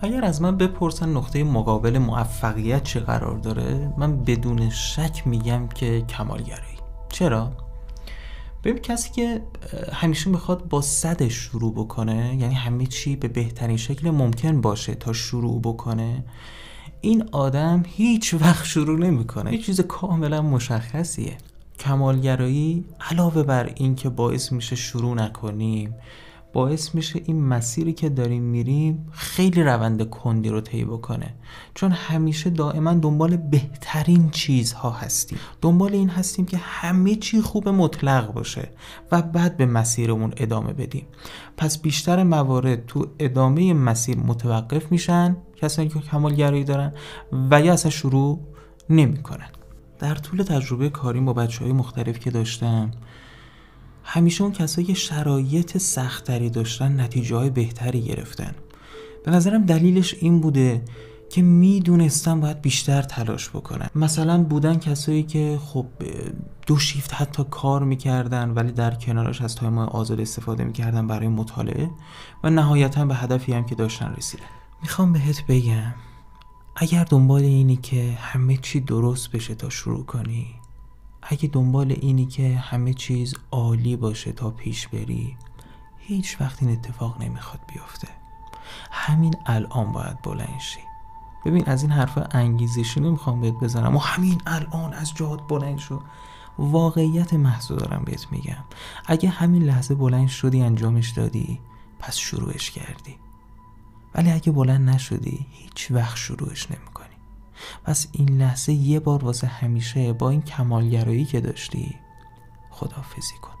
اگر از من بپرسن نقطه مقابل موفقیت چه قرار داره من بدون شک میگم که کمالگرایی. چرا؟ ببین کسی که همیشه می‌خواد با صدش شروع بکنه یعنی همه چی به بهترین شکل ممکن باشه تا شروع بکنه این آدم هیچ وقت شروع نمی‌کنه. یه چیز کاملا مشخصیه. کمالگرایی علاوه بر این که باعث میشه شروع نکنیم باعث میشه این مسیری که داریم میریم خیلی روند کندی رو طی بکنه. چون همیشه دائما دنبال بهترین چیزها هستیم. دنبال این هستیم که همه چی خوب مطلق باشه و بعد به مسیرمون ادامه بدیم. پس بیشتر موارد تو ادامه مسیر متوقف میشن کسانی که کمالگرایی دارن و یا اصلا شروع نمی‌کنن. در طول تجربه کاری با بچه های مختلف که داشتم همیشه اون کسایی شرایط سختری داشتن نتیجه های بهتری گرفتن. به نظرم دلیلش این بوده که می‌دونستن باید بیشتر تلاش بکنن. مثلا بودن کسایی که خب دو شیفت حتی کار می‌کردن ولی در کنارش از تایم آزاد استفاده می‌کردن برای مطالعه و نهایتا به هدفی هم که داشتن رسیدن. می‌خوام بهت بگم اگر دنبال اینی که همه چی درست بشه تا شروع کنی اگه دنبال اینی که همه چیز عالی باشه تا پیش بری هیچ وقت این اتفاق نمی‌خواد بیفته. همین الان باید بلند شی. ببین از این حرفا انگیزشی نمی‌خوام بهت بزنم. و همین الان از جاد بلند شو. واقعیت محض دارم بهت میگم. اگه همین لحظه بلند شدی انجامش دادی پس شروعش کردی. ولی اگه بلند نشدی هیچ وقت شروعش نمی‌کنی. پس این لحظه یه بار واسه همیشه با این کمالگرایی که داشتی خدافزی کن.